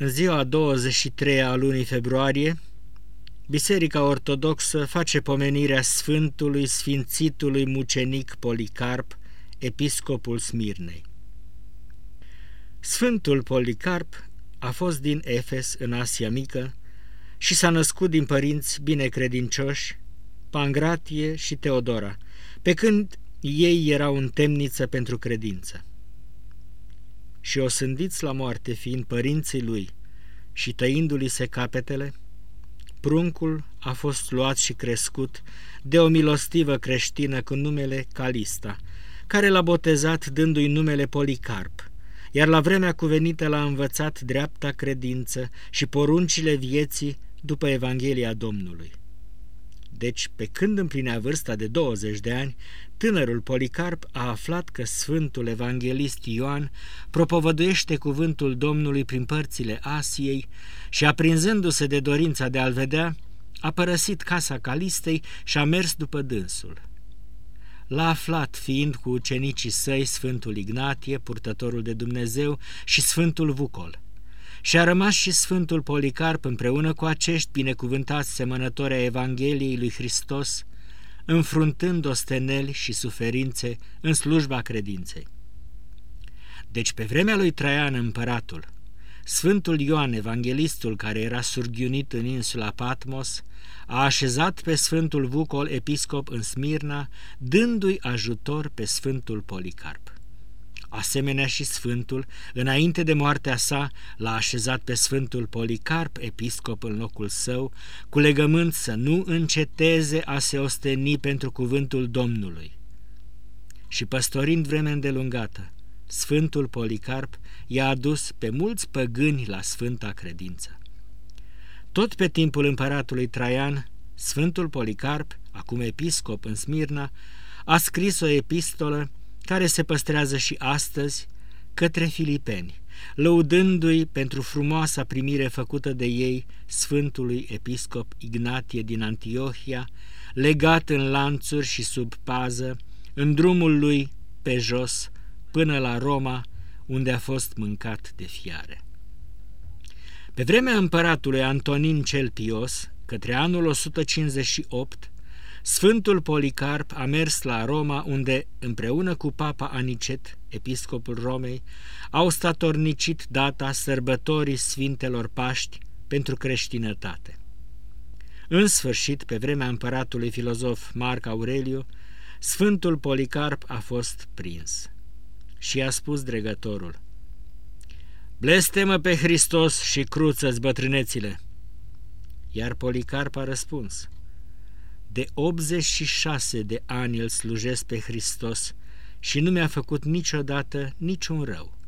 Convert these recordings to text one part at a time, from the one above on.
În ziua 23 a lunii februarie, Biserica Ortodoxă face pomenirea Sfântului Sfințitului Mucenic Policarp, episcopul Smirnei. Sfântul Policarp a fost din Efes în Asia Mică și s-a născut din părinți binecredincioși, Pangratie și Teodora, pe când ei erau în temniță pentru credință. Și o sândiți la moarte fiind părinții lui și tăindu-li se capetele, pruncul a fost luat și crescut de o milostivă creștină cu numele Calista, care l-a botezat dându-i numele Policarp, iar la vremea cuvenită l-a învățat dreapta credință și poruncile vieții după Evanghelia Domnului. Deci, pe când împlinea vârsta de 20 de ani, tânărul Policarp a aflat că Sfântul Evanghelist Ioan propovăduiește cuvântul Domnului prin părțile Asiei și, aprinzându-se de dorința de a-l vedea, a părăsit casa Calistei și a mers după dânsul. L-a aflat fiind cu ucenicii săi Sfântul Ignatie, purtătorul de Dumnezeu, și Sfântul Vucol – și a rămas și Sfântul Policarp împreună cu acești binecuvântați semănători a Evangheliei lui Hristos, înfruntând osteneli și suferințe în slujba credinței. Deci pe vremea lui Traian împăratul, Sfântul Ioan Evanghelistul, care era surghiunit în insula Patmos, a așezat pe Sfântul Vucol episcop în Smirna, dându-i ajutor pe Sfântul Policarp. Asemenea și Sfântul, înainte de moartea sa, l-a așezat pe Sfântul Policarp, episcop în locul său, cu legământ să nu înceteze a se osteni pentru cuvântul Domnului. Și păstorind vreme îndelungată, Sfântul Policarp i-a adus pe mulți păgâni la sfânta credință. Tot pe timpul împăratului Traian, Sfântul Policarp, acum episcop în Smirna, a scris o epistolă care se păstrează și astăzi către filipeni, lăudându-i pentru frumoasa primire făcută de ei Sfântului Episcop Ignatie din Antiohia, legat în lanțuri și sub pază, în drumul lui pe jos, până la Roma, unde a fost mâncat de fiare. Pe vremea împăratului Antonin cel Pios, către anul 158, Sfântul Policarp a mers la Roma, unde, împreună cu Papa Anicet, episcopul Romei, au statornicit data sărbătorii Sfintelor Paști pentru creștinătate. În sfârșit, pe vremea împăratului filozof Marc Aureliu, Sfântul Policarp a fost prins și a spus dregătorul, Blestemă pe Hristos și cruță-ți bătrânețile! Iar Policarp a răspuns, de 86 de ani îl slujesc pe Hristos și nu mi-a făcut niciodată niciun rău.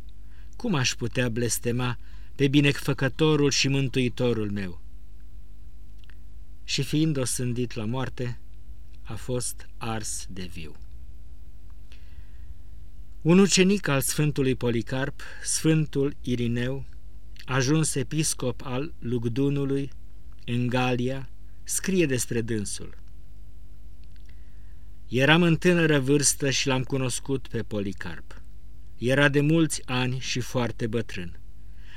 Cum aș putea blestema pe binecfăcătorul și mântuitorul meu? Și fiind osândit la moarte, a fost ars de viu. Un ucenic al Sfântului Policarp, Sfântul Irineu, ajuns episcop al Lugdunului, în Galia, scrie despre dânsul. Eram în tânără vârstă și l-am cunoscut pe Policarp. Era de mulți ani și foarte bătrân.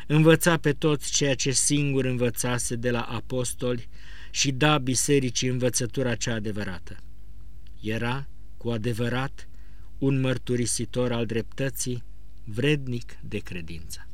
Învăța pe toți ceea ce singur învățase de la apostoli și da bisericii învățătura cea adevărată. Era, cu adevărat, un mărturisitor al dreptății, vrednic de credință.